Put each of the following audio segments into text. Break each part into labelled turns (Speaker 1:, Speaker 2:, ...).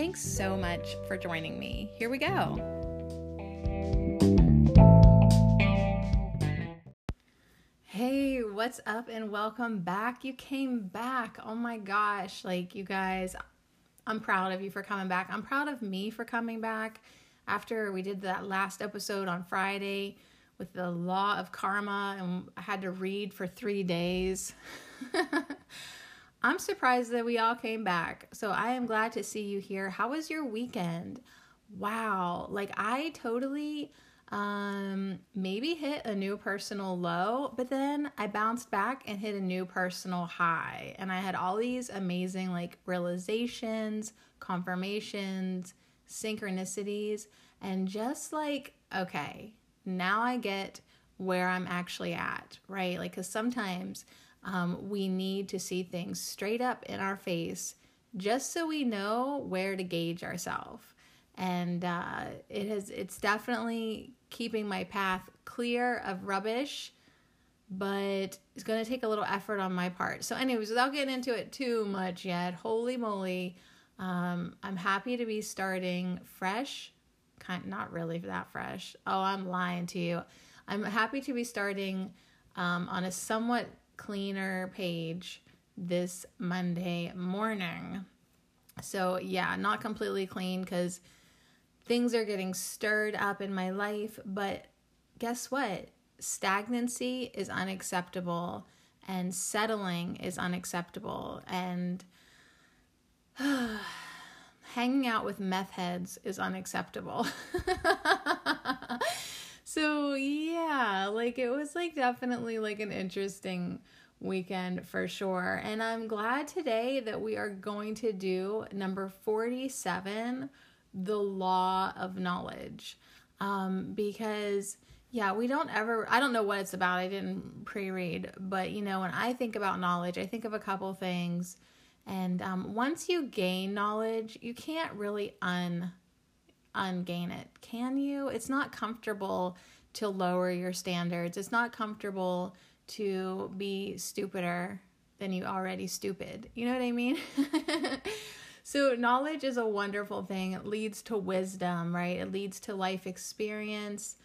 Speaker 1: Thanks so much for joining me. Here we go. Hey, what's up, and welcome back. You came back. Oh my gosh. Like, you guys, I'm proud of you for coming back. I'm proud of me for coming back after we did that last episode on Friday with the law of karma, and I had to read for three days. I'm surprised that we all came back. So I am glad to see you here. How was your weekend? Wow. Like I totally um maybe hit a new personal low, but then I bounced back and hit a new personal high. And I had all these amazing like realizations, confirmations, synchronicities, and just like okay, now I get where I'm actually at, right? Like cuz sometimes um, we need to see things straight up in our face just so we know where to gauge ourselves. And uh, it has it's definitely keeping my path clear of rubbish, but it's going to take a little effort on my part. So, anyways, without getting into it too much yet, holy moly, um, I'm happy to be starting fresh. Kind not really that fresh. Oh, I'm lying to you. I'm happy to be starting um, on a somewhat cleaner page this Monday morning. So, yeah, not completely clean because things are getting stirred up in my life. But guess what? Stagnancy is unacceptable and settling is unacceptable. And hanging out with meth heads is unacceptable. so yeah, like it was like definitely like an interesting weekend for sure. And I'm glad today that we are going to do number 47, the law of knowledge. Um, because yeah, we don't ever I don't know what it's about. I didn't pre-read, but you know, when I think about knowledge, I think of a couple things. And um, once you gain knowledge, you can't really un ungain it, can you? It's not comfortable to lower your standards. It's not comfortable to be stupider than you already stupid. You know what I mean? so knowledge is a wonderful thing. It leads to wisdom, right? It leads to life experience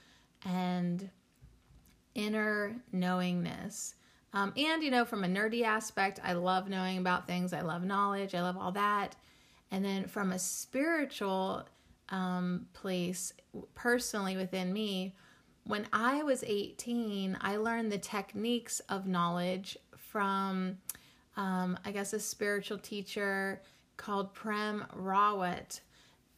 Speaker 1: and inner knowingness. Um, and, you know, from a nerdy aspect, I love knowing about things. I love knowledge. I love all that. And then from a spiritual um, place personally within me. When I was 18, I learned the techniques of knowledge from, um, I guess, a spiritual teacher called Prem Rawat.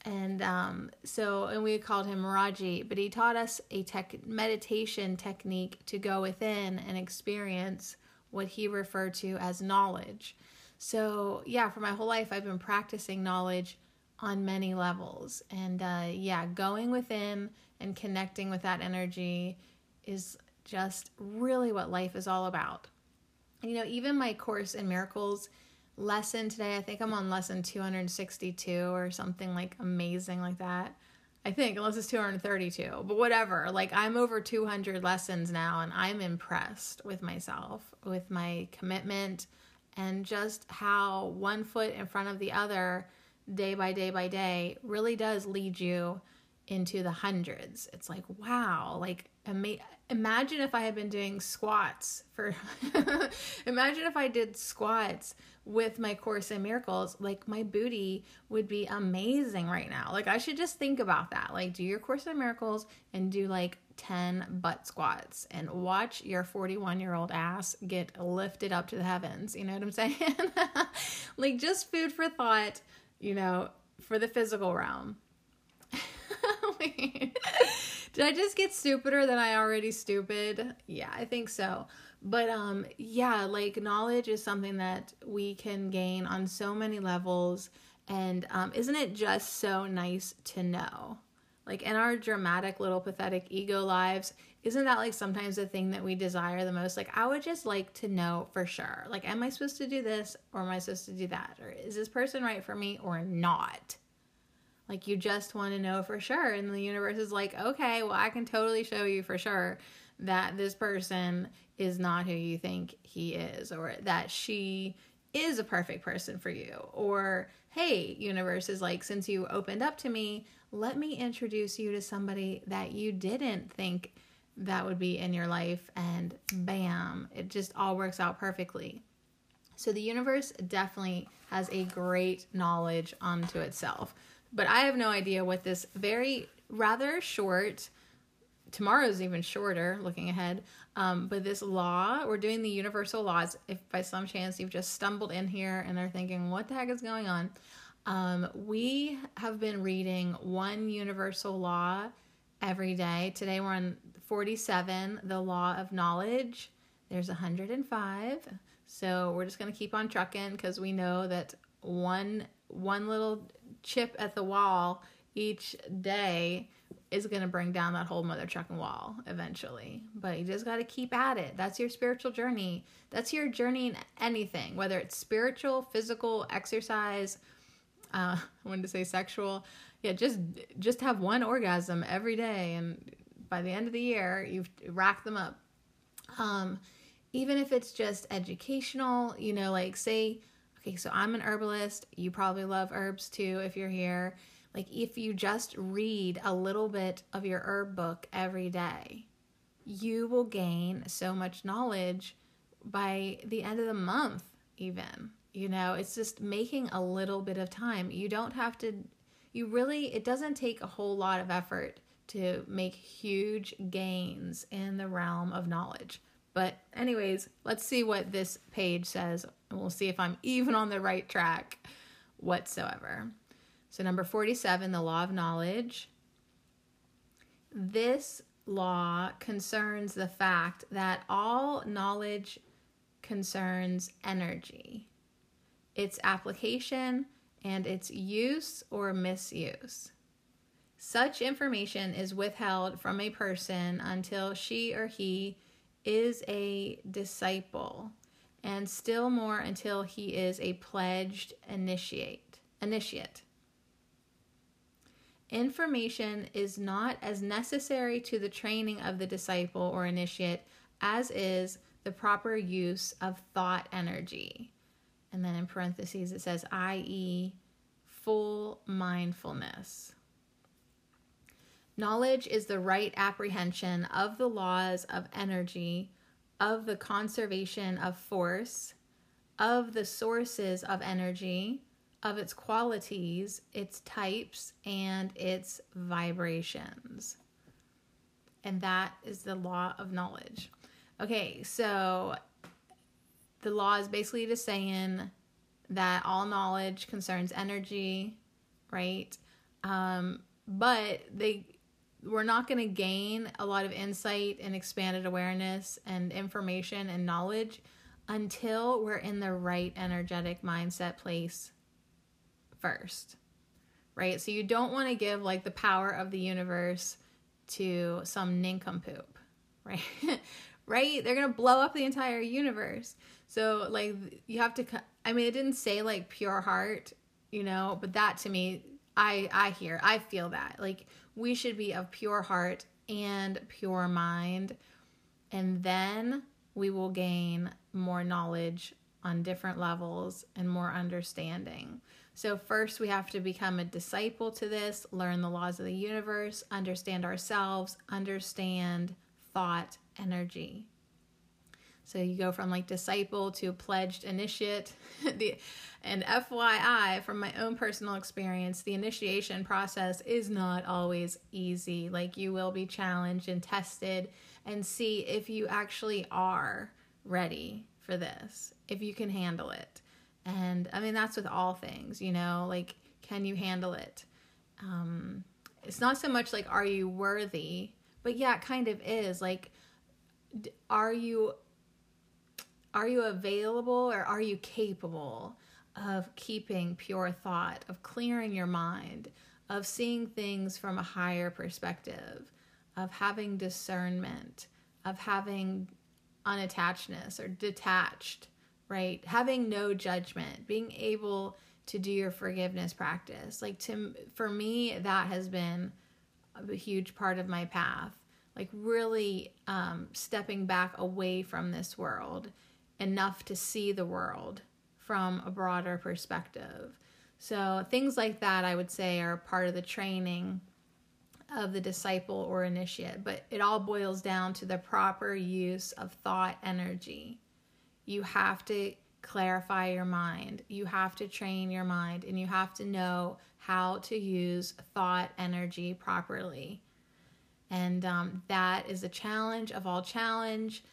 Speaker 1: And um, so, and we called him Raji, but he taught us a tech meditation technique to go within and experience what he referred to as knowledge. So, yeah, for my whole life, I've been practicing knowledge on many levels. And uh, yeah, going within and connecting with that energy is just really what life is all about. You know, even my Course in Miracles lesson today, I think I'm on lesson 262 or something like amazing like that. I think, unless it's 232, but whatever. Like, I'm over 200 lessons now, and I'm impressed with myself, with my commitment, and just how one foot in front of the other day by day by day really does lead you into the hundreds. It's like, wow, like imagine if I had been doing squats for imagine if I did squats with my course in miracles, like my booty would be amazing right now. Like I should just think about that. Like do your course in miracles and do like 10 butt squats and watch your 41 year old ass get lifted up to the heavens. You know what I'm saying? like just food for thought you know, for the physical realm. Did I just get stupider than I already stupid? Yeah, I think so. But um yeah, like knowledge is something that we can gain on so many levels And um, isn't it just so nice to know? Like in our dramatic little pathetic ego lives, isn't that like sometimes the thing that we desire the most? Like, I would just like to know for sure. Like, am I supposed to do this or am I supposed to do that? Or is this person right for me or not? Like, you just want to know for sure. And the universe is like, okay, well, I can totally show you for sure that this person is not who you think he is or that she is a perfect person for you. Or, hey, universe is like, since you opened up to me, let me introduce you to somebody that you didn't think that would be in your life. And bam, it just all works out perfectly. So the universe definitely has a great knowledge unto itself. But I have no idea what this very rather short tomorrow's even shorter looking ahead um, but this law we're doing the universal laws if by some chance you've just stumbled in here and are thinking what the heck is going on um, we have been reading one universal law every day today we're on 47 the law of knowledge there's 105 so we're just going to keep on trucking because we know that one one little chip at the wall each day is going to bring down that whole mother trucking wall eventually. But you just got to keep at it. That's your spiritual journey. That's your journey in anything, whether it's spiritual, physical, exercise. Uh, I wanted to say sexual. Yeah, just just have one orgasm every day, and by the end of the year, you've racked them up. Um, even if it's just educational, you know, like say, okay, so I'm an herbalist. You probably love herbs too if you're here like if you just read a little bit of your herb book every day, you will gain so much knowledge by the end of the month, even. You know, it's just making a little bit of time. You don't have to, you really, it doesn't take a whole lot of effort to make huge gains in the realm of knowledge. But, anyways, let's see what this page says, and we'll see if I'm even on the right track whatsoever. So, number 47, the law of knowledge. This law concerns the fact that all knowledge concerns energy, its application, and its use or misuse. Such information is withheld from a person until she or he is a disciple, and still more until he is a pledged initiate. Initiate. Information is not as necessary to the training of the disciple or initiate as is the proper use of thought energy. And then in parentheses it says, i.e., full mindfulness. Knowledge is the right apprehension of the laws of energy, of the conservation of force, of the sources of energy, of its qualities, its types, and its vibrations. And that is the law of knowledge. Okay, so the law is basically just saying that all knowledge concerns energy, right? Um, but they we're not going to gain a lot of insight and expanded awareness and information and knowledge until we're in the right energetic mindset place first, right? So you don't want to give like the power of the universe to some nincompoop, right? right? They're going to blow up the entire universe. So like you have to I mean it didn't say like pure heart, you know, but that to me I I hear, I feel that. Like we should be of pure heart and pure mind and then we will gain more knowledge on different levels and more understanding. So, first, we have to become a disciple to this, learn the laws of the universe, understand ourselves, understand thought energy. So, you go from like disciple to pledged initiate. the, and FYI, from my own personal experience, the initiation process is not always easy. Like, you will be challenged and tested and see if you actually are ready for this, if you can handle it. And I mean, that's with all things, you know, like, can you handle it? Um, it's not so much like, are you worthy? But yeah, it kind of is. Like, are you are you available or are you capable of keeping pure thought, of clearing your mind, of seeing things from a higher perspective, of having discernment, of having unattachedness or detached, right? Having no judgment, being able to do your forgiveness practice. Like to for me that has been a huge part of my path. Like really um, stepping back away from this world enough to see the world from a broader perspective. So things like that I would say are part of the training of the disciple or initiate, but it all boils down to the proper use of thought energy. You have to clarify your mind. You have to train your mind and you have to know how to use thought energy properly. And um, that is a challenge of all challenge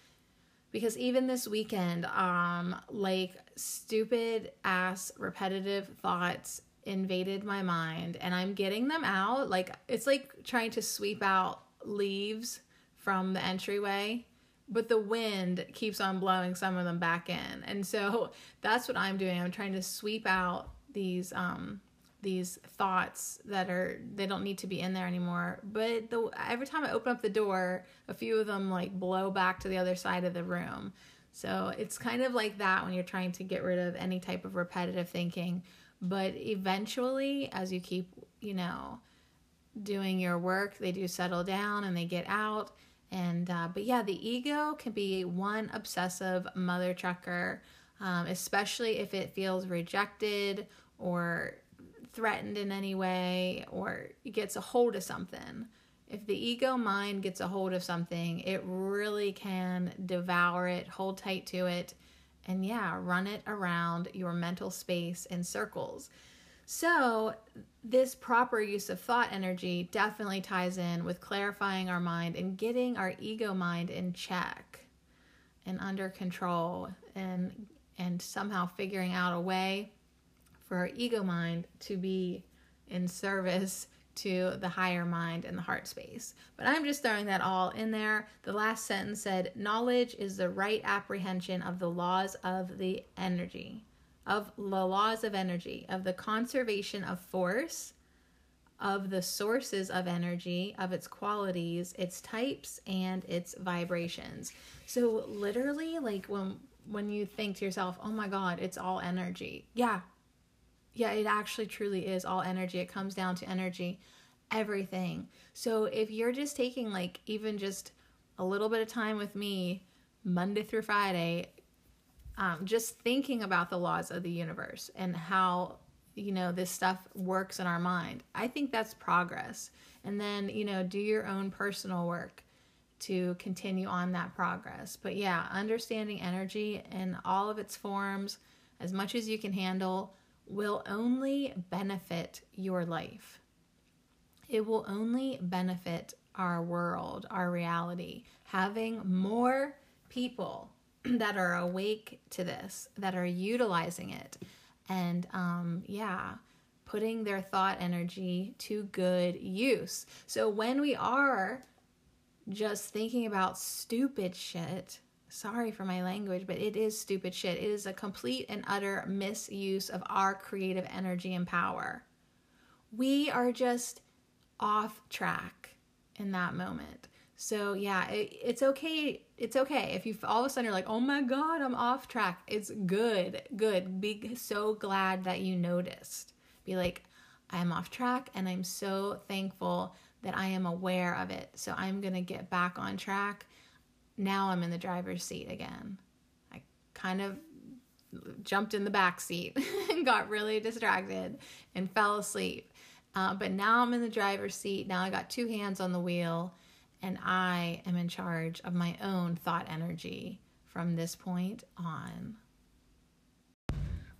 Speaker 1: because even this weekend, um, like stupid ass repetitive thoughts invaded my mind and I'm getting them out. Like it's like trying to sweep out leaves from the entryway, but the wind keeps on blowing some of them back in. And so that's what I'm doing. I'm trying to sweep out these um these thoughts that are they don't need to be in there anymore. But the every time i open up the door a few of them like blow back to the other side of the room. So it's kind of like that when you're trying to get rid of any type of repetitive thinking. But eventually as you keep you know doing your work they do settle down and they get out. And uh, but yeah the ego can be one obsessive mother trucker um, especially if it feels rejected or threatened in any way or gets a hold of something if the ego mind gets a hold of something it really can devour it hold tight to it and yeah, run it around your mental space in circles. So, this proper use of thought energy definitely ties in with clarifying our mind and getting our ego mind in check and under control and and somehow figuring out a way for our ego mind to be in service to the higher mind and the heart space. But I'm just throwing that all in there. The last sentence said, Knowledge is the right apprehension of the laws of the energy, of the laws of energy, of the conservation of force, of the sources of energy, of its qualities, its types, and its vibrations. So literally, like when when you think to yourself, oh my God, it's all energy. Yeah, yeah, it actually truly is all energy. It comes down to energy, everything. So if you're just taking like even just a little bit of time with me, Monday through Friday, um, just thinking about the laws of the universe and how you know this stuff works in our mind, I think that's progress. And then you know do your own personal work to continue on that progress. But yeah, understanding energy in all of its forms as much as you can handle will only benefit your life. It will only benefit our world, our reality. Having more people that are awake to this, that are utilizing it, and um, yeah, putting their thought energy to good use. So when we are just thinking about stupid shit, sorry for my language, but it is stupid shit. It is a complete and utter misuse of our creative energy and power. We are just off track in that moment. So yeah, it, it's okay. It's okay if you all of a sudden you're like, oh my god, I'm off track. It's good, good. Be so glad that you noticed. Be like, I'm off track, and I'm so thankful that I am aware of it. So I'm gonna get back on track now I'm in the driver's seat again. I kind of jumped in the back seat and got really distracted and fell asleep. Uh, but now I'm in the driver's seat. Now I got two hands on the wheel and I am in charge of my own thought energy from this point on.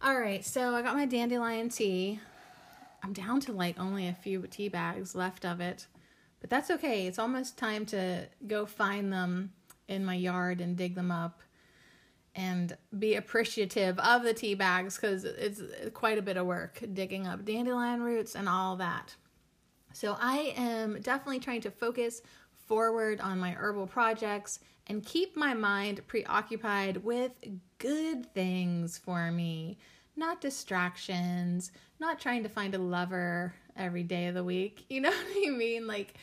Speaker 1: All right, so I got my dandelion tea. I'm down to like only a few tea bags left of it, but that's okay. It's almost time to go find them in my yard and dig them up and be appreciative of the tea bags because it's quite a bit of work digging up dandelion roots and all that. So I am definitely trying to focus forward on my herbal projects and keep my mind preoccupied with good things for me, not distractions, not trying to find a lover every day of the week. You know what I mean? Like,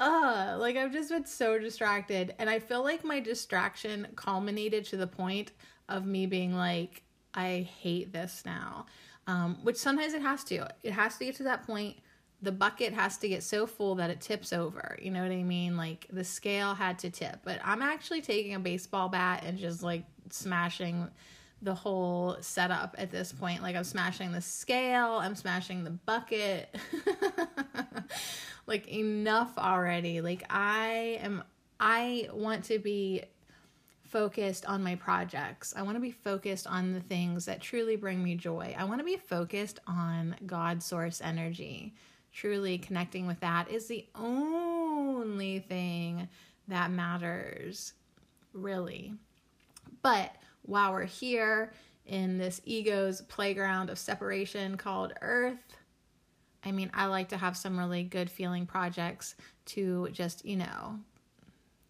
Speaker 1: uh, like I've just been so distracted. And I feel like my distraction culminated to the point of me being like, I hate this now. Um, which sometimes it has to. It has to get to that point. The bucket has to get so full that it tips over. You know what I mean? Like the scale had to tip. But I'm actually taking a baseball bat and just like smashing the whole setup at this point. Like I'm smashing the scale, I'm smashing the bucket. like enough already. Like I am I want to be focused on my projects. I want to be focused on the things that truly bring me joy. I want to be focused on God source energy. Truly connecting with that is the only thing that matters, really. But while we're here in this ego's playground of separation called Earth, I mean, I like to have some really good feeling projects to just, you know,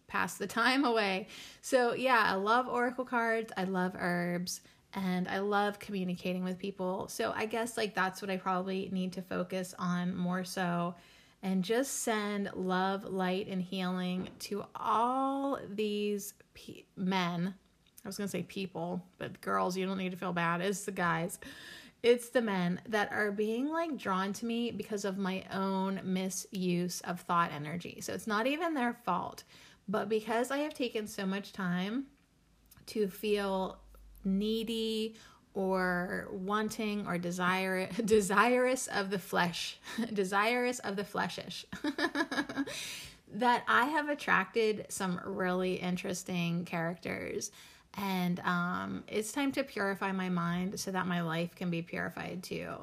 Speaker 1: pass the time away. So, yeah, I love oracle cards, I love herbs, and I love communicating with people. So, I guess like that's what I probably need to focus on more so and just send love, light, and healing to all these pe- men. I was going to say people, but girls, you don't need to feel bad. It's the guys. It's the men that are being like drawn to me because of my own misuse of thought energy. So it's not even their fault. But because I have taken so much time to feel needy or wanting or desire desirous of the flesh, desirous of the fleshish. that I have attracted some really interesting characters and um, it's time to purify my mind so that my life can be purified too.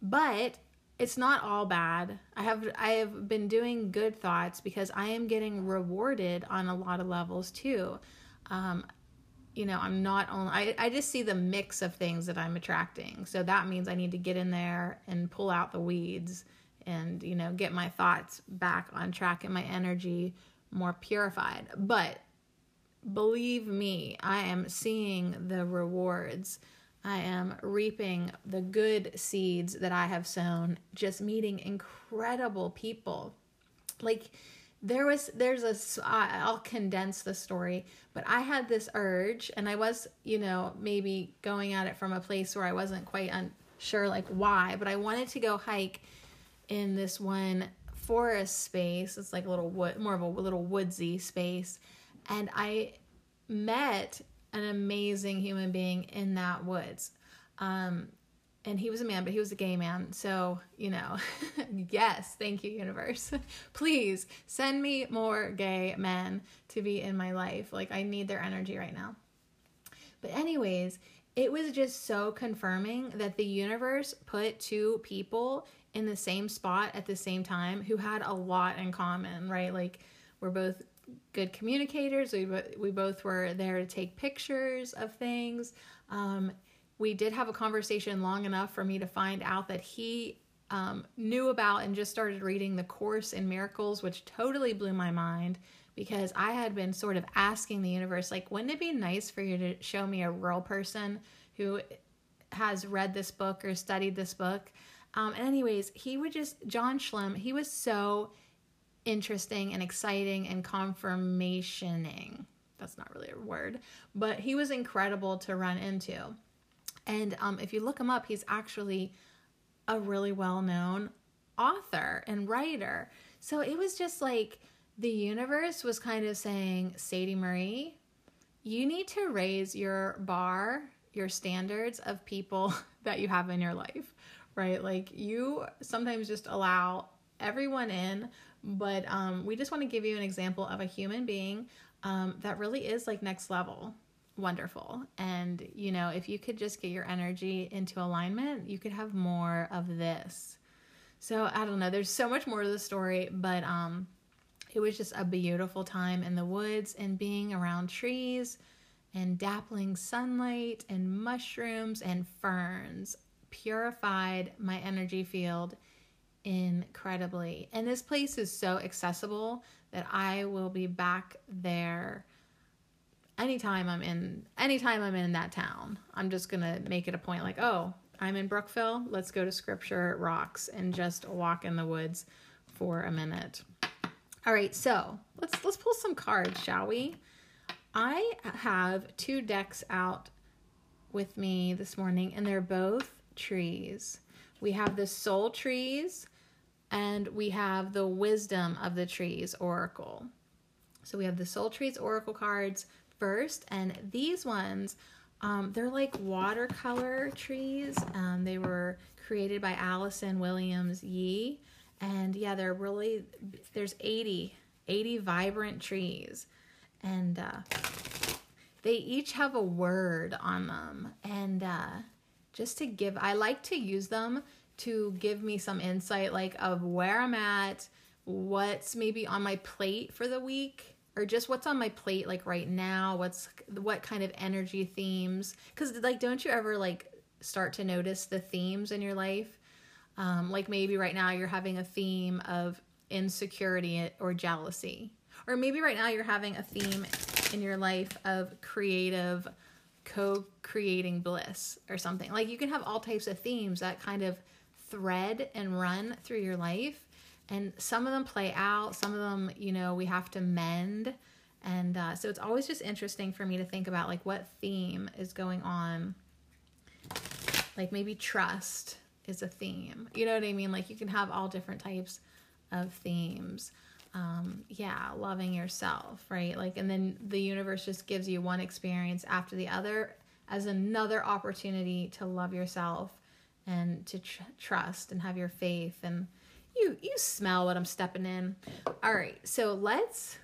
Speaker 1: But it's not all bad. I have I have been doing good thoughts because I am getting rewarded on a lot of levels too. Um, you know, I'm not only I, I just see the mix of things that I'm attracting. So that means I need to get in there and pull out the weeds and, you know, get my thoughts back on track and my energy more purified. But believe me, I am seeing the rewards I am reaping the good seeds that I have sown, just meeting incredible people. Like, there was, there's a, I'll condense the story, but I had this urge, and I was, you know, maybe going at it from a place where I wasn't quite unsure, like, why, but I wanted to go hike in this one forest space. It's like a little wood, more of a little woodsy space. And I met an amazing human being in that woods. Um, and he was a man, but he was a gay man. So, you know, yes, thank you, universe. Please send me more gay men to be in my life. Like, I need their energy right now. But, anyways, it was just so confirming that the universe put two people in the same spot at the same time who had a lot in common, right? Like, we're both good communicators. We, we both were there to take pictures of things. Um, we did have a conversation long enough for me to find out that he um, knew about and just started reading the Course in Miracles, which totally blew my mind because I had been sort of asking the universe, like, wouldn't it be nice for you to show me a real person who has read this book or studied this book? Um, and anyways, he would just John Schlimm. He was so interesting and exciting and confirmationing. That's not really a word, but he was incredible to run into. And um, if you look him up, he's actually a really well known author and writer. So it was just like the universe was kind of saying, Sadie Marie, you need to raise your bar, your standards of people that you have in your life, right? Like you sometimes just allow everyone in but um, we just want to give you an example of a human being um, that really is like next level wonderful. And, you know, if you could just get your energy into alignment, you could have more of this. So I don't know, there's so much more to the story, but um, it was just a beautiful time in the woods and being around trees and dappling sunlight and mushrooms and ferns purified my energy field incredibly. And this place is so accessible that I will be back there anytime I'm in anytime I'm in that town, I'm just gonna make it a point like, oh, I'm in Brookville, let's go to Scripture Rocks and just walk in the woods for a minute. All right, so let's let's pull some cards, shall we? I have two decks out with me this morning, and they're both trees. We have the soul trees and we have the wisdom of the trees oracle. So we have the soul trees oracle cards first, and these ones, um, they're like watercolor trees. Um, they were created by Allison Williams Yee, and yeah, they're really there's 80 80 vibrant trees, and uh, they each have a word on them, and uh, just to give, I like to use them to give me some insight, like of where I'm at, what's maybe on my plate for the week or just what's on my plate like right now what's what kind of energy themes. Because like don't you ever like start to notice the themes in your life? Um, like maybe right now you're having a theme of insecurity or jealousy. Or maybe right now you're having a theme in your life of creative co-creating bliss or something. Like you can have all types of themes that kind of thread and run through your life and some of them play out some of them you know we have to mend. And uh, so it's always just interesting for me to think about like what theme is going on. Like maybe trust is a theme. You know what i mean? Like you can have all different types of themes um, yeah loving yourself right like and then the universe just gives you one experience after the other as another opportunity to love yourself and to tr- trust and have your faith and you you smell what I'm stepping in. All right, so let's.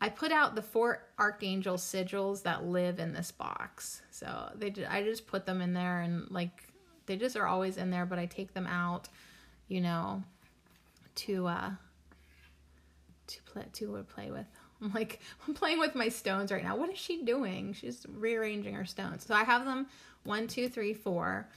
Speaker 1: I put out the four archangel sigils that live in this box. So they I just put them in there and like they just are always in there, but I take them out, you know, to uh to play to play with. I'm like I'm playing with my stones right now. What is she doing? She's rearranging her stones. So I have them one, two, three, four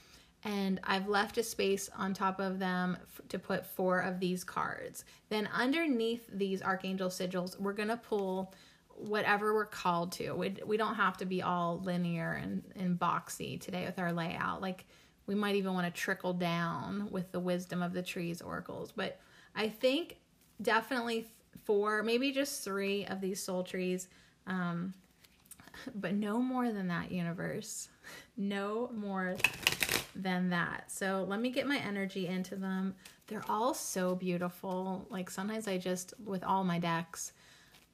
Speaker 1: and I've left a space on top of them f- to put four of these cards. Then underneath these archangel sigils, we're to pull whatever we're called to. We, we don't have to be all linear and, and boxy today with our layout. Like we might even want to trickle down with the wisdom of the trees oracles. But I think definitely four, maybe just three of these soul trees. Um, but no more than that, universe. No more than that. So let me get my energy into them. They're all so beautiful. Like sometimes I just, with all my decks,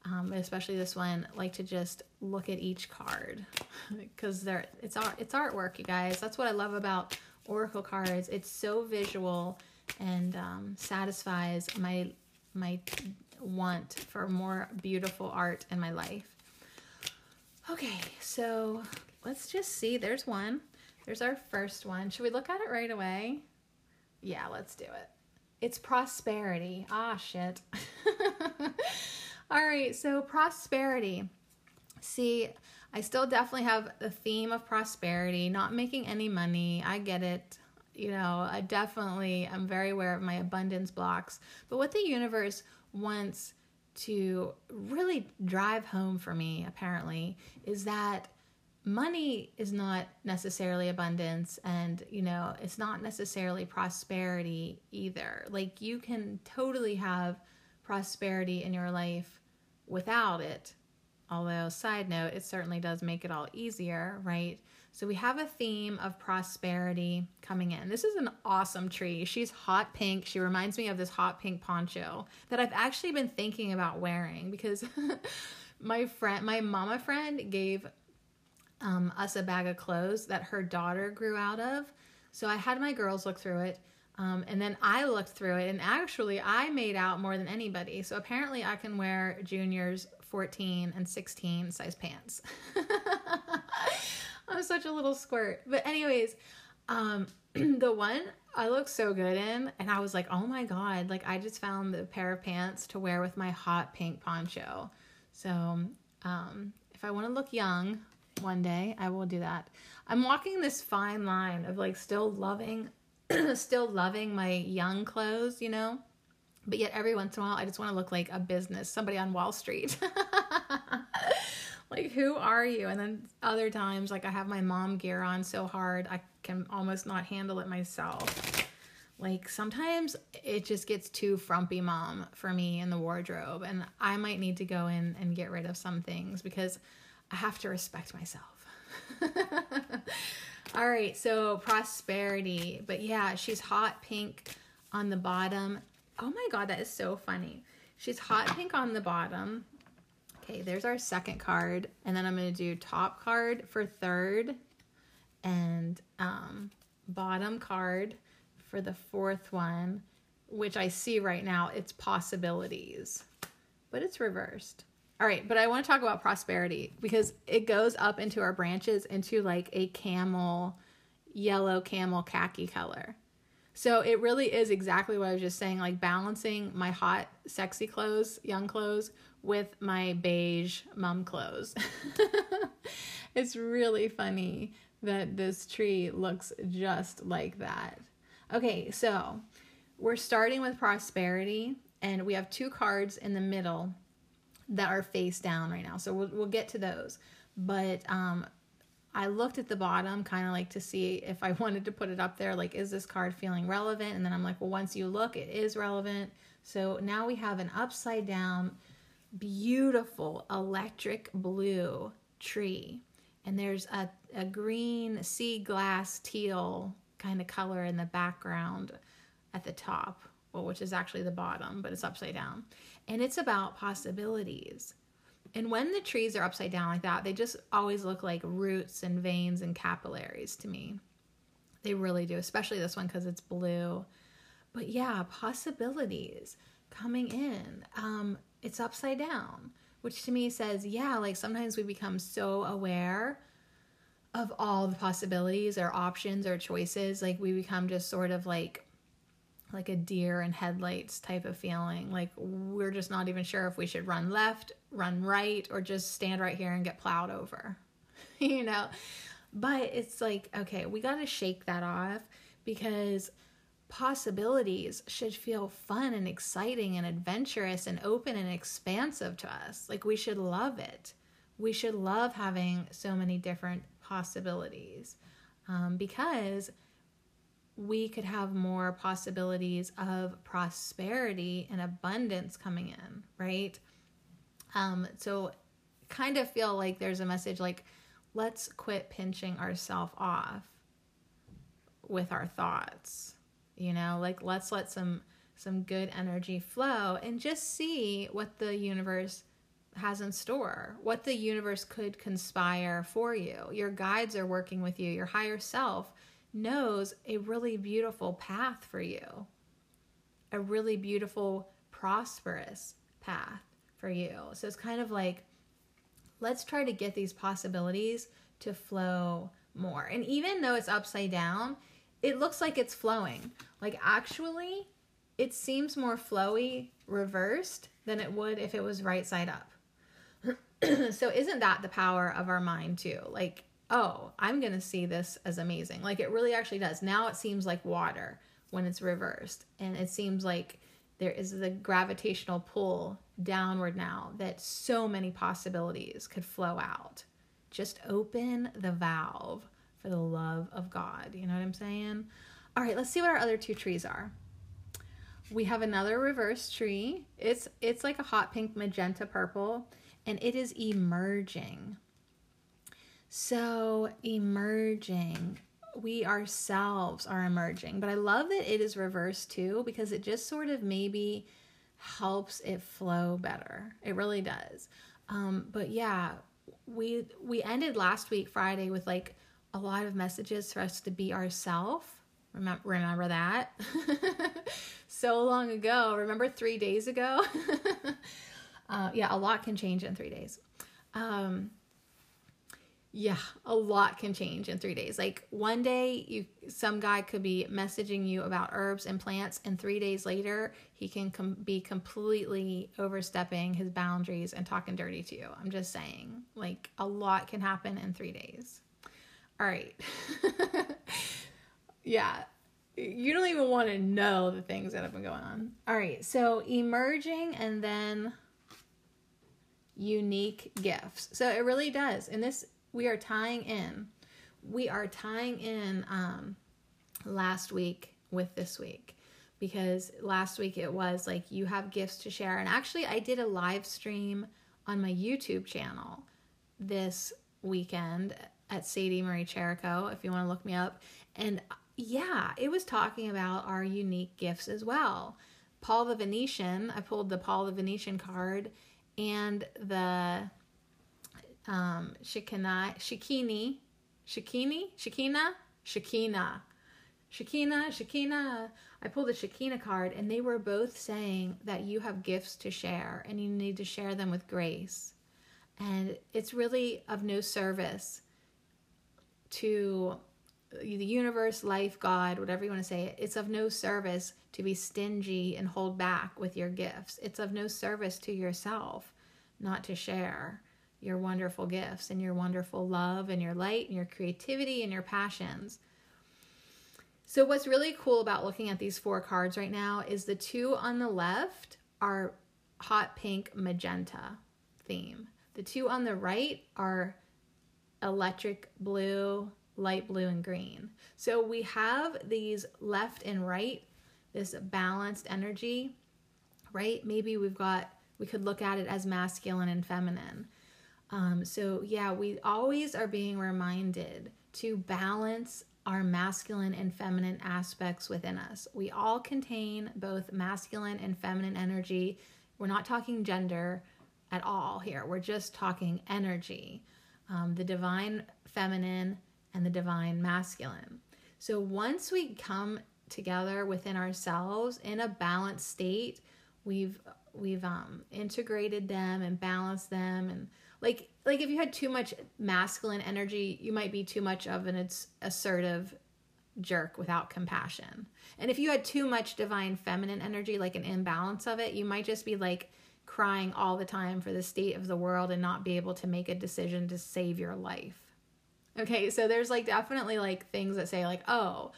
Speaker 1: um, especially this one, like to just look at each card because they're it's art it's artwork, you guys. That's what I love about oracle cards. It's so visual and um, satisfies my my want for more beautiful art in my life. Okay, so let's just see. There's one. There's our first one. Should we look at it right away? Yeah, let's do it. It's prosperity. Ah, shit. All right, so prosperity. See, I still definitely have the theme of prosperity, not making any money. I get it. You know, I definitely am very aware of my abundance blocks. But what the universe wants to really drive home for me, apparently, is that money is not necessarily abundance and you know it's not necessarily prosperity either. Like you can totally have prosperity in your life without it. Although side note it certainly does make it all easier right so we have a theme of prosperity coming in this is an awesome tree she's hot pink she reminds me of this hot pink poncho that i've actually been thinking about wearing because my friend my mama friend gave um, us a bag of clothes that her daughter grew out of. So I had my girls look through it. Um, and then I looked through it, and actually, I made out more than anybody. So apparently, I can wear juniors 14 and 16 size pants. I'm such a little squirt. But, anyways, um, the one I look so good in, and I was like, oh my God, like I just found the pair of pants to wear with my hot pink poncho. So, um, if I want to look young, one day I will do that. I'm walking this fine line of like still loving still loving my young clothes, you know? But yet every once in a while I just want to look like a business, somebody on Wall Street. like, who are you? And then other times, like, I have my mom gear on so hard, I can almost not handle it myself. Like, sometimes it just gets too frumpy mom for me in the wardrobe, and I might need to go in and get rid of some things because I have to respect myself. All right, so prosperity. But yeah, she's hot pink on the bottom. Oh my god, that is so funny. She's hot pink on the bottom. Okay, there's our second card. And then I'm going to do top card for third and um, bottom card for the fourth one, which I see right now. It's possibilities, but it's reversed. All right, but I want to talk about prosperity because it goes up into our branches into like a camel, yellow camel khaki color. So it really is exactly what I was just saying, like balancing my hot, sexy clothes, young clothes, with my beige mom clothes. it's really funny that this tree looks just like that. Okay, so we're starting with prosperity, and we have two cards in the middle that are face down right now. So we'll, we'll get to those. But um, I looked at the bottom kind of like to see if I wanted to put it up there, like, is this card feeling relevant? And then I'm like, well, once you look, it is relevant. So now we have an upside down, beautiful electric blue tree. And there's a, a green sea glass teal kind of color in the background at the top, well, which is actually the bottom, but it's upside down. And it's about possibilities. And when the trees are upside down like that, they just always look like roots and veins and capillaries to me. They really do, especially this one because it's blue. But yeah, possibilities coming in. Um, it's upside down, which to me says, yeah, like sometimes we become so aware of all the possibilities or options or choices. Like we become just sort of like like a deer in headlights type of feeling. Like we're just not even sure if we should run left, run right, or just stand right here and get plowed over, you know? But it's like, okay, we got to shake that off because possibilities should feel fun and exciting and adventurous and open and expansive to us. Like we should love it. We should love having so many different possibilities um, because we could have more possibilities of prosperity and abundance coming in, right? Um, so kind of feel like there's a message like, let's quit pinching ourselves off with our thoughts. You know, like let's let some some good energy flow and just see what the universe has in store, what the universe could conspire for you. Your guides are working with you, your higher self knows a really beautiful path for you, a really beautiful, prosperous path for you. So it's kind of like, let's try to get these possibilities to flow more. And even though it's upside down, it looks like it's flowing. Like, actually, it seems more flowy reversed than it would if it was right side up. so, isn't that the power of our mind, too? Like, oh, I'm going to see this as amazing. Like it really actually does. Now it seems like water when it's reversed. And it seems like there is a gravitational pull downward now that so many possibilities could flow out. Just open the valve for the love of God. You know what I'm saying? All right, let's see what our other two trees are. We have another reverse tree. It's it's like a hot pink magenta purple and it is emerging. So, emerging. We ourselves are emerging. But I love that it is reversed too because it just sort of maybe helps it flow better. It really does. Um, but yeah, we we ended last week Friday with like a lot of messages for us to be ourself. Remember, remember that? so long ago. Remember three days ago? uh, yeah, a lot can change in three days. Um, yeah, a lot can change in three days. Like one day, you some guy could be messaging you about herbs and plants, and three days later, he can com- be completely overstepping his boundaries and talking dirty to you. I'm just saying, like a lot can happen in three days. All right, yeah, you don't even want to know the things that have been going on. All right, so emerging and then unique gifts. So it really does. And this, we are tying in. We are tying in um, last week with this week because last week it was like you have gifts to share. And actually, I did a live stream on my YouTube channel this weekend at Sadie Marie Cherico, if you want to look me up. And yeah, it was talking about our unique gifts as well. Paul the Venetian, I pulled the Paul the Venetian card and the um Shikini, Shikini, Shikini, Shikina, Shikina, Shikina, Shikina. I pulled the Shekina card, and they were both saying that you have gifts to share and you need to share them with grace. And it's really of no service to the universe, life, God, whatever you want to say. It's of no service to be stingy and hold back with your gifts. It's of no service to yourself not to share your wonderful gifts and your wonderful love and your light and your creativity and your passions. So, what's really cool about looking at these four cards right now is the two on the left are hot pink magenta theme. The two on the right are electric blue, light blue, and green. So, we have these left and right, this balanced energy, right? Maybe we've got, we could look at it as masculine and feminine. Um, so, yeah, we always are being reminded to balance our masculine and feminine aspects within us. We all contain both masculine and feminine energy. We're not talking gender at all here, we're just talking energy um, the divine feminine and the divine masculine. So once we come together within ourselves in a balanced state, we've we've um, integrated them and balanced them and like like if you had too much masculine energy you might be too much of an assertive jerk without compassion and if you had too much divine feminine energy like an imbalance of it you might just be like crying all the time for the state of the world and not be able to make a decision to save your life okay so there's like definitely like things that say like oh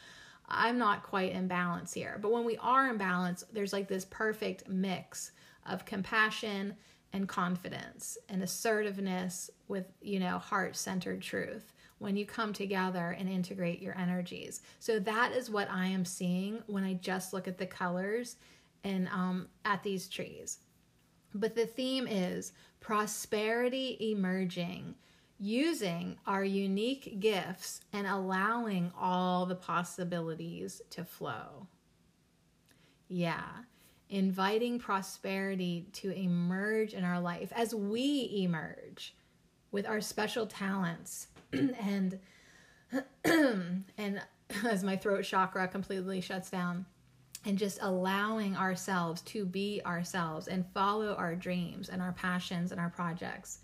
Speaker 1: i'm not quite in balance here but when we are in balance there's like this perfect mix of compassion and confidence and assertiveness with, you know, heart centered truth when you come together and integrate your energies. So that is what I am seeing when I just look at the colors and um, at these trees. But the theme is prosperity emerging, using our unique gifts and allowing all the possibilities to flow. Yeah inviting prosperity to emerge in our life as we emerge with our special talents and and as my throat chakra completely shuts down and just allowing ourselves to be ourselves and follow our dreams and our passions and our projects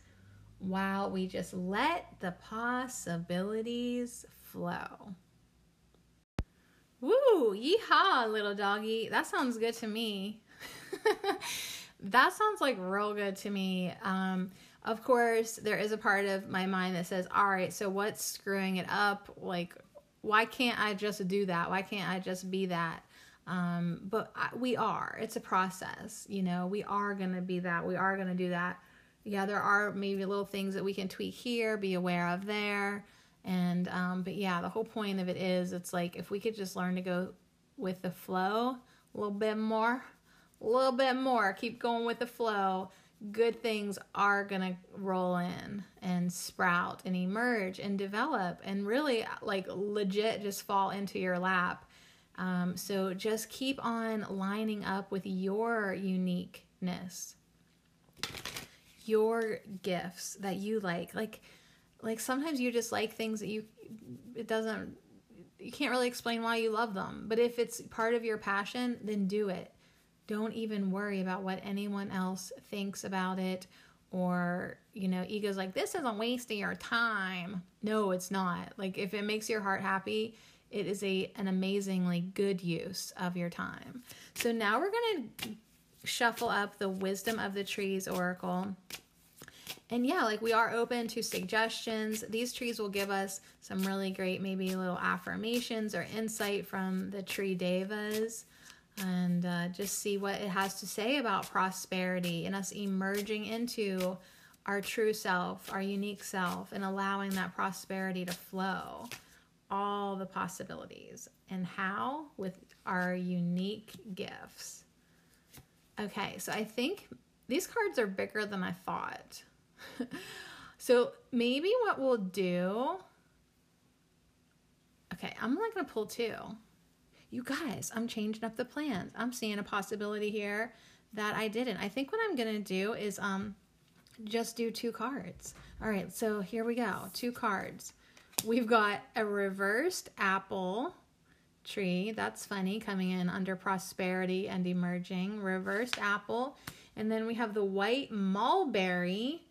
Speaker 1: while we just let the possibilities flow. Woo, yeehaw, little doggy. That sounds good to me. that sounds like real good to me. Um, of course, there is a part of my mind that says, all right, so what's screwing it up? Like, why can't I just do that? Why can't I just be that? Um, but I, we are. It's a process. You know, we are going to be that. We are going to do that. Yeah, there are maybe little things that we can tweak here, be aware of there. And um, but yeah, the whole point of it is it's like if we could just learn to go with the flow a little bit more, a little bit more, keep going with the flow, good things are gonna roll in and sprout and emerge and develop and really like legit just fall into your lap. Um, so just keep on lining up with your uniqueness, your gifts that you like. Like like sometimes you just like things that you it doesn't you can't really explain why you love them. But if it's part of your passion then do it. Don't even worry about what anyone else thinks about it or you know ego's like this isn't wasting your time. No it's not. Like if it makes your heart happy it is a an amazingly good use of your time so now we're going to shuffle up the wisdom of the trees oracle and yeah, like we are open to suggestions. These trees will give us some really great, maybe little affirmations or insight from the tree devas and uh, just see what it has to say about prosperity and us emerging into our true self, our unique self, and allowing that prosperity to flow. All the possibilities. And how? With our unique gifts. Okay, so I think these cards are bigger than I thought. so maybe what we'll do. Okay, I'm to pull two. You guys, I'm changing up the plans. I'm seeing a possibility here that I didn't. I think what I'm to do is um just do two cards. All right, so here we go. Two cards. We've got a reversed apple tree. That's funny coming in under prosperity and emerging. Reversed apple. And then we have the white mulberry,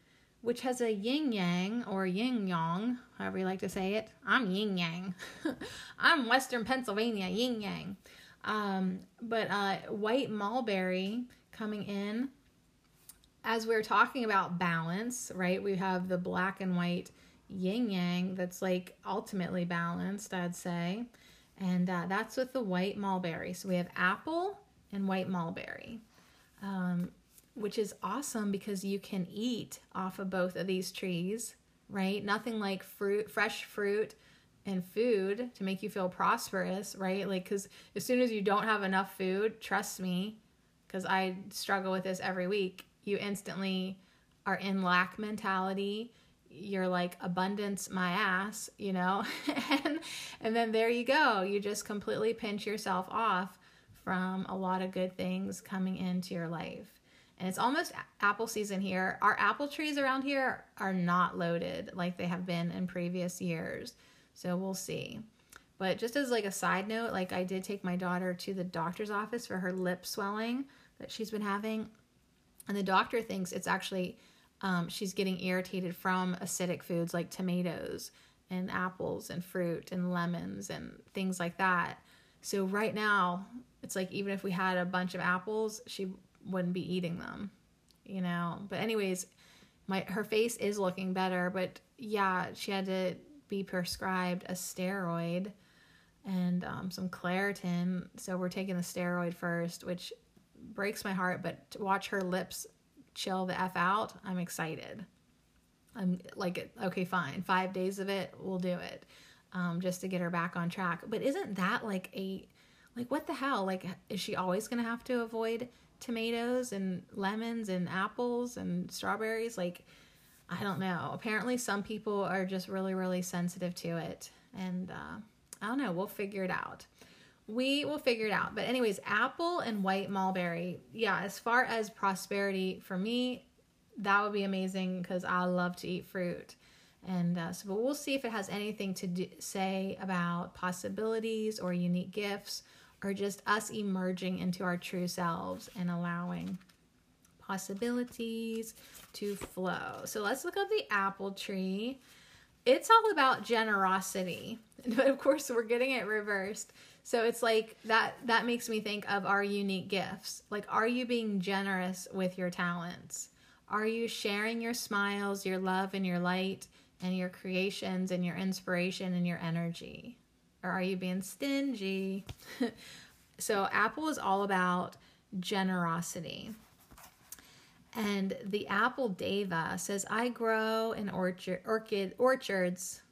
Speaker 1: which has a yin yang or yin yang, however you like to say it. I'm yin yang. I'm Western Pennsylvania, yin yang. Um, but uh, white mulberry coming in as we're talking about balance, right? We have the black and white yin yang that's like ultimately balanced, I'd say. And uh, that's with the white mulberry. So we have apple and white mulberry, um, which is awesome because you can eat off of both of these trees, right? Nothing like fruit, fresh fruit and food to make you feel prosperous, right? Like, because as soon as you don't have enough food, trust me, because I struggle with this every week you instantly are in lack mentality you're like abundance my ass you know? And and then there you go. You just completely pinch yourself off from a lot of good things coming into your life. And it's almost apple season here. Our apple trees around here are not loaded like they have been in previous years. So we'll see. But just as like a side note like i did take my daughter to the doctor's office for her lip swelling that she's been having. And the doctor thinks it's actually um, she's getting irritated from acidic foods like tomatoes and apples and fruit and lemons and things like that. So right now, it's like even if we had a bunch of apples, she wouldn't be eating them, you know. But anyways, my her face is looking better, but yeah, she had to be prescribed a steroid and um, some Claritin. So we're taking the steroid first, which breaks my heart, but to watch her lips chill the F out, I'm excited. I'm like, okay, fine. Five days of it, we'll do it. Um, just to get her back on track. But isn't that like a, like, what the hell? Like, is she always going to have to avoid tomatoes and lemons and apples and strawberries? Like, I don't know. Apparently, some people are just really, really sensitive to it. And uh, I don't know. We'll figure it out we will figure it out. But anyways, apple and white mulberry. Yeah, as far as prosperity for me, that would be amazing because I love to eat fruit. And uh, so, but we'll see if it has anything to do, say about possibilities or unique gifts or just us emerging into our true selves and allowing possibilities to flow. So let's look at the apple tree. It's all about generosity. But of course, we're getting it reversed. So it's like that that makes me think of our unique gifts. Like are you being generous with your talents? Are you sharing your smiles, your love and your light and your creations and your inspiration and your energy? Or are you being stingy? so Apple is all about generosity. And the apple deva says, I grow in orchard, orchid, orchards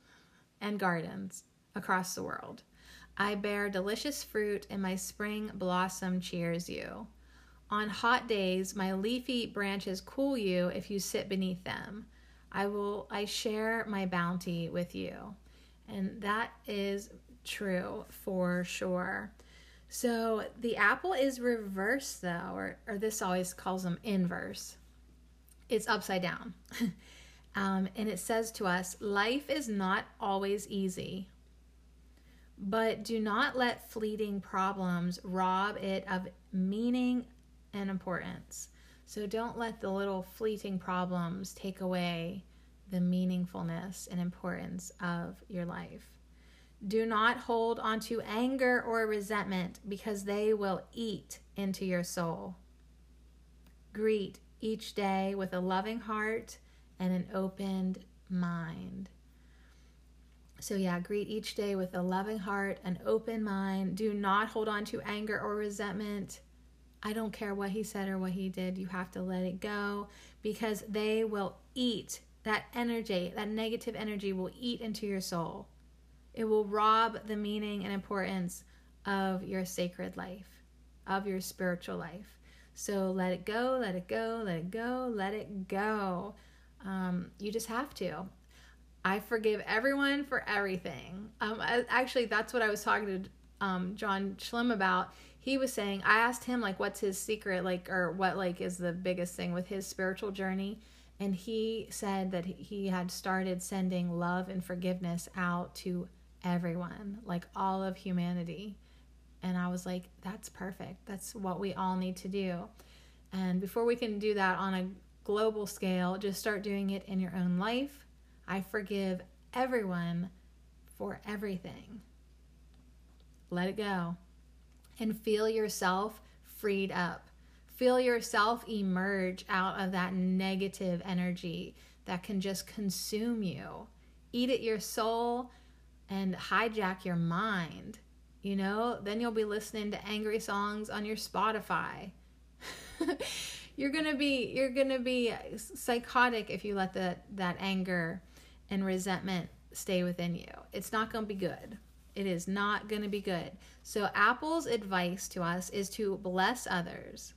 Speaker 1: and gardens across the world. I bear delicious fruit, and my spring blossom cheers you. On hot days, my leafy branches cool you if you sit beneath them. I will I share my bounty with you. And that is true for sure. So the apple is reverse though, or, or this always calls them inverse. It's upside down. um, and it says to us, life is not always easy. But do not let fleeting problems rob it of meaning and importance. So don't let the little fleeting problems take away the meaningfulness and importance of your life. Do not hold onto anger or resentment because they will eat into your soul. Greet each day with a loving heart and an opened mind. So, yeah, greet each day with a loving heart, an open mind. Do not hold on to anger or resentment. I don't care what he said or what he did. You have to let it go because they will eat that energy, that negative energy will eat into your soul. It will rob the meaning and importance of your sacred life, of your spiritual life. So let it go, let it go, let it go, let it go. Um, you just have to. I forgive everyone for everything. Um, actually, that's what I was talking to um, John Schlimm about. He was saying, I asked him, like, what's his secret, like, or what, like, is the biggest thing with his spiritual journey. And he said that he had started sending love and forgiveness out to everyone, like all of humanity. And I was like, that's perfect. That's what we all need to do. And before we can do that on a global scale, just start doing it in your own life. I forgive everyone for everything. Let it go and feel yourself freed up. Feel yourself emerge out of that negative energy that can just consume you, eat at your soul, and hijack your mind. You know, then you'll be listening to angry songs on your Spotify. you're gonna be you're gonna be psychotic if you let that that anger and resentment stay within you. It's not gonna be good. It is not gonna be good. So Apple's advice to us is to bless others.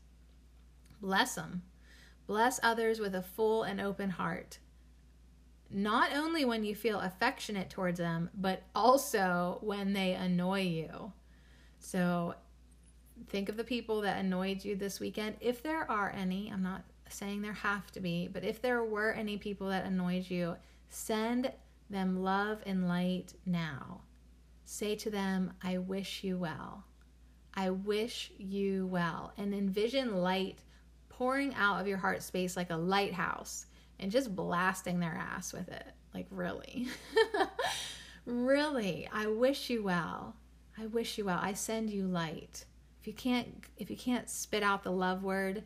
Speaker 1: Bless them. Bless others with a full and open heart not only when you feel affectionate towards them, but also when they annoy you. So think of the people that annoyed you this weekend. If there are any, I'm not saying there have to be, but if there were any people that annoyed you, send them love and light now. Say to them, I wish you well. I wish you well. And envision light pouring out of your heart space like a lighthouse and just blasting their ass with it. Like, really. really. I wish you well. I wish you well. I send you light. If you can't if you can't spit out the love word,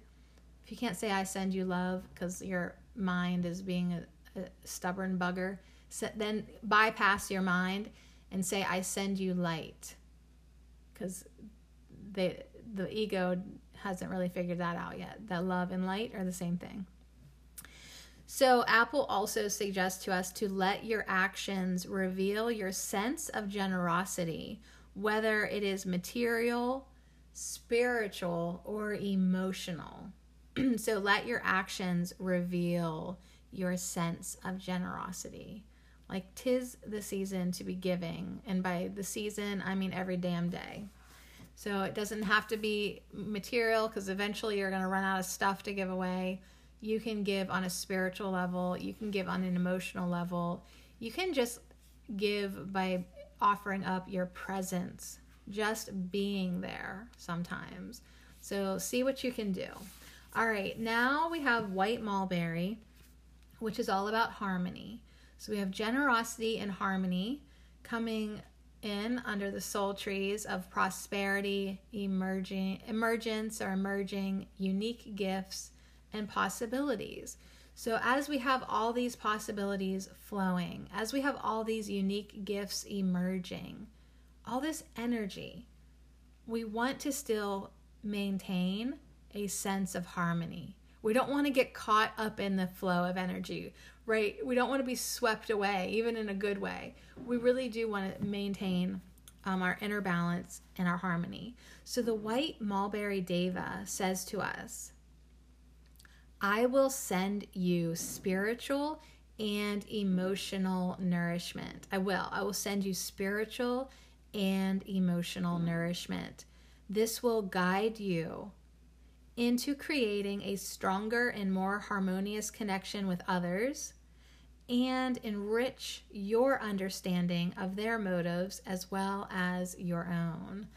Speaker 1: if you can't say I send you love because your mind is being stubborn bugger, then bypass your mind and say I send you light. Cuz the the ego hasn't really figured that out yet. That love and light are the same thing. So, Apple also suggests to us to let your actions reveal your sense of generosity, whether it is material, spiritual, or emotional. so, let your actions reveal your sense of generosity. Like, tis the season to be giving. And by the season, I mean every damn day. So, it doesn't have to be material because eventually you're going to run out of stuff to give away you can give on a spiritual level, you can give on an emotional level, you can just give by offering up your presence, just being there sometimes. So, see what you can do. All right, now we have white mulberry, which is all about harmony. So, we have generosity and harmony coming in under the soul trees of prosperity, emerging, emergence or emerging unique gifts and possibilities. So, as we have all these possibilities flowing, as we have all these unique gifts emerging, all this energy, we want to still maintain a sense of harmony. We don't want to get caught up in the flow of energy, right? We don't want to be swept away, even in a good way. We really do want to maintain um, our inner balance and our harmony. So, the white mulberry deva says to us, I will send you spiritual and emotional nourishment. I will. I will send you spiritual and emotional nourishment. This will guide you into creating a stronger and more harmonious connection with others and enrich your understanding of their motives as well as your own.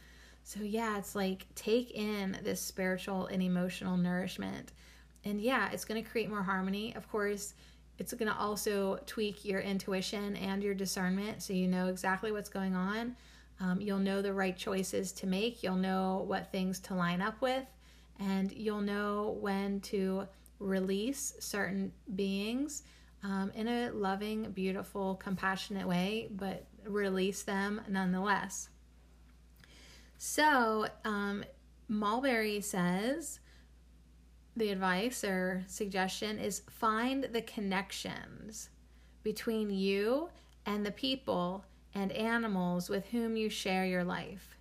Speaker 1: So, yeah, it's like take in this spiritual and emotional nourishment and yeah, it's going to create more harmony. Of course, it's going to also tweak your intuition and your discernment so you know exactly what's going on. Um, you'll know the right choices to make, you'll know what things to line up with, and you'll know when to release certain beings um, in a loving, beautiful, compassionate way, but release them nonetheless. So, um, Mulberry says, the advice or suggestion is find the connections between you and the people and animals with whom you share your life.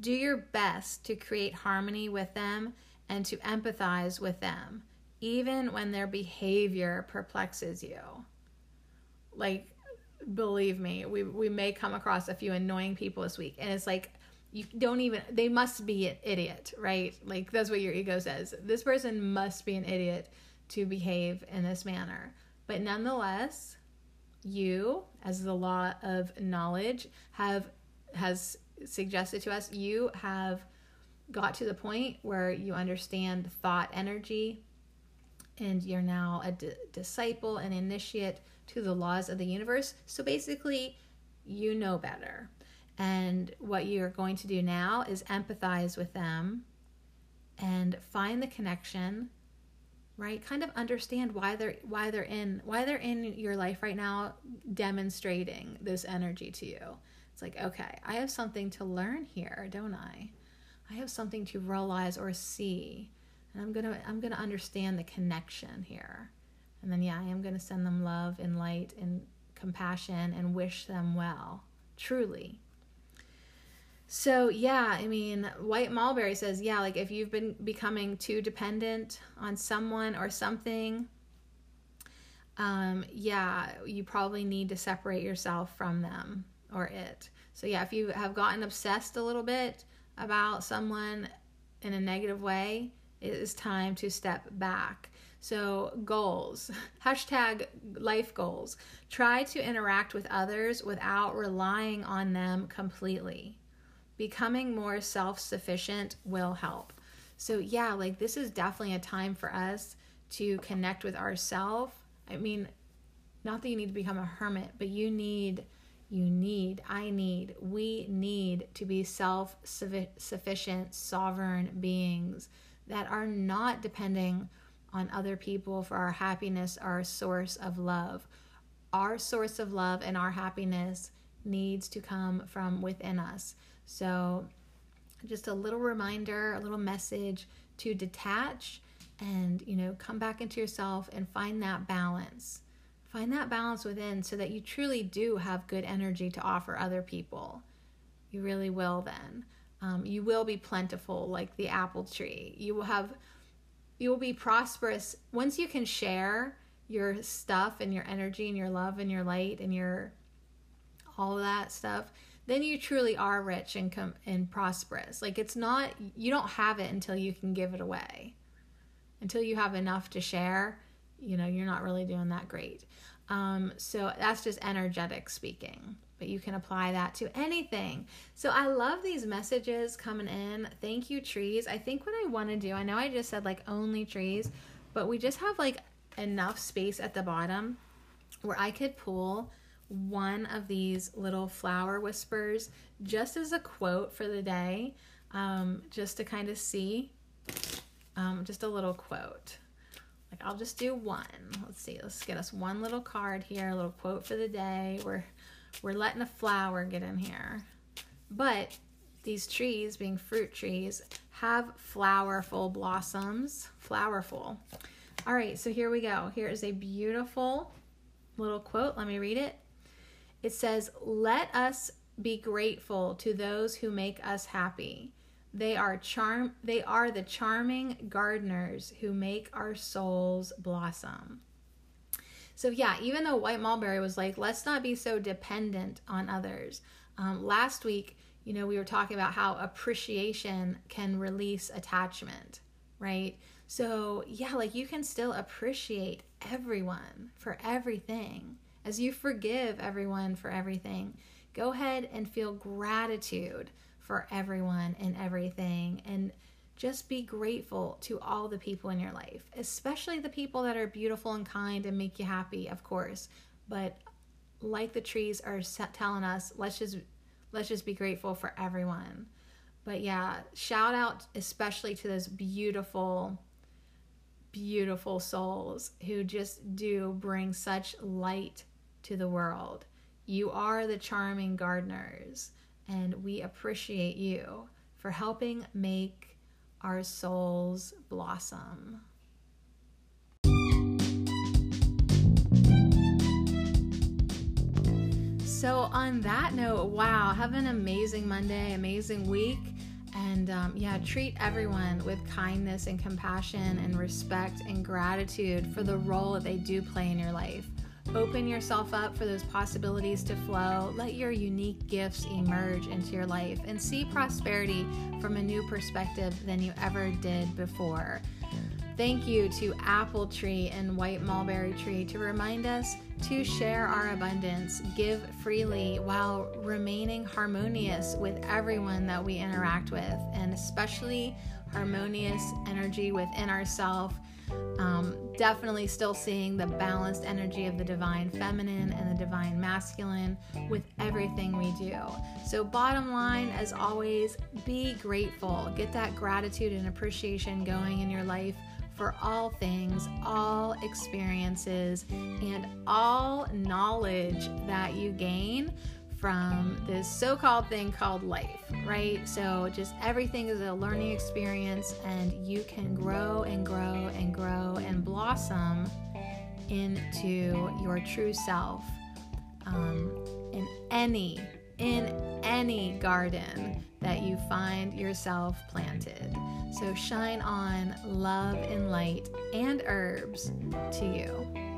Speaker 1: Do your best to create harmony with them and to empathize with them, even when their behavior perplexes you. Like, believe me, we, we may come across a few annoying people this week, and it's like, you don't even they must be an idiot right? Like that's what your ego says. This person must be an idiot to behave in this manner. But nonetheless you as the law of knowledge have has suggested to us you have got to the point where you understand thought energy and you're now a d- disciple and initiate to the laws of the universe so basically you know better and what you're going to do now is empathize with them and find the connection, right? Kind of understand why they're why they're in why they're in your life right now demonstrating this energy to you. It's like, okay, I have something to learn here, don't I? I have something to realize or see. And I'm going to I'm going to understand the connection here. And then yeah, I am going to send them love and light and compassion and wish them well. Truly. So, yeah, I mean, White Mulberry says, yeah, like if you've been becoming too dependent on someone or something, um, yeah, you probably need to separate yourself from them or it. So, yeah, if you have gotten obsessed a little bit about someone in a negative way, it is time to step back. So, goals hashtag life goals. Try to interact with others without relying on them completely becoming more self sufficient will help. So, yeah, like this is definitely a time for us to connect with ourselves. I mean, not that you need to become a hermit, but you need, you need, I need, we need to be self sufficient, sovereign beings that are not depending on other people for our happiness, our source of love. Our source of love and our happiness needs to come from within us. So, just a little reminder, a little message to detach and, you know, come back into yourself and find that balance. Find that balance within so that you truly do have good energy to offer other people. You really will then. Um, you will be plentiful like the apple tree. You will have, you will be prosperous once you can share your stuff and your energy and your love and your light and your all of that stuff then you truly are rich and com- and prosperous. Like it's not you don't have it until you can give it away. Until you have enough to share, you know, you're not really doing that great. Um, so that's just energetic speaking, but you can apply that to anything. So I love these messages coming in. Thank you, trees. I think what I want to do, I know I just said like only trees, but we just have like enough space at the bottom where I could pull one of these little flower whispers just as a quote for the day, um, just to kind of see. Um, just a little quote. Like I'll just do one. Let's see. Let's get us one little card here, a little quote for the day. We're we're letting a flower get in here. But these trees, being fruit trees, have flowerful blossoms. Flowerful. All right, so here we go. Here is a beautiful little quote. Let me read it. It says, Let us be grateful to those who make us happy. They are charm they are the charming gardeners who make our souls blossom. So yeah, even though White Mulberry was like, let's not be so dependent on others. Um, last week, you know, we were talking about how appreciation can release attachment, right? So yeah, like you can still appreciate everyone for everything as you forgive everyone for everything, go ahead and feel gratitude for everyone and everything and just be grateful to all the people in your life, especially the people that are beautiful and kind and make you happy, of course. But like the trees are telling us, let's just let's just be grateful for everyone. But yeah, shout out especially to those beautiful beautiful souls who just do bring such light to the world. You are the charming gardeners, and we appreciate you for helping make our souls blossom. So, on that note, wow, have an amazing Monday, amazing week. And um, yeah, treat everyone with kindness and compassion and respect and gratitude for the role that they do play in your life. Open yourself up for those possibilities to flow. Let your unique gifts emerge into your life and see prosperity from a new perspective than you ever did before. Thank you to Apple Tree and White Mulberry Tree to remind us to share our abundance, give freely while remaining harmonious with everyone that we interact with, and especially harmonious energy within ourselves. Um, definitely still seeing the balanced energy of the divine feminine and the divine masculine with everything we do. So, bottom line, as always, be grateful. Get that gratitude and appreciation going in your life for all things, all experiences, and all knowledge that you gain from this so called thing called life, right? So, just everything is a learning experience, and you can grow and grow and grow and blossom into your true self um, in any in any garden that you find yourself planted. So shine on love and light and herbs to you.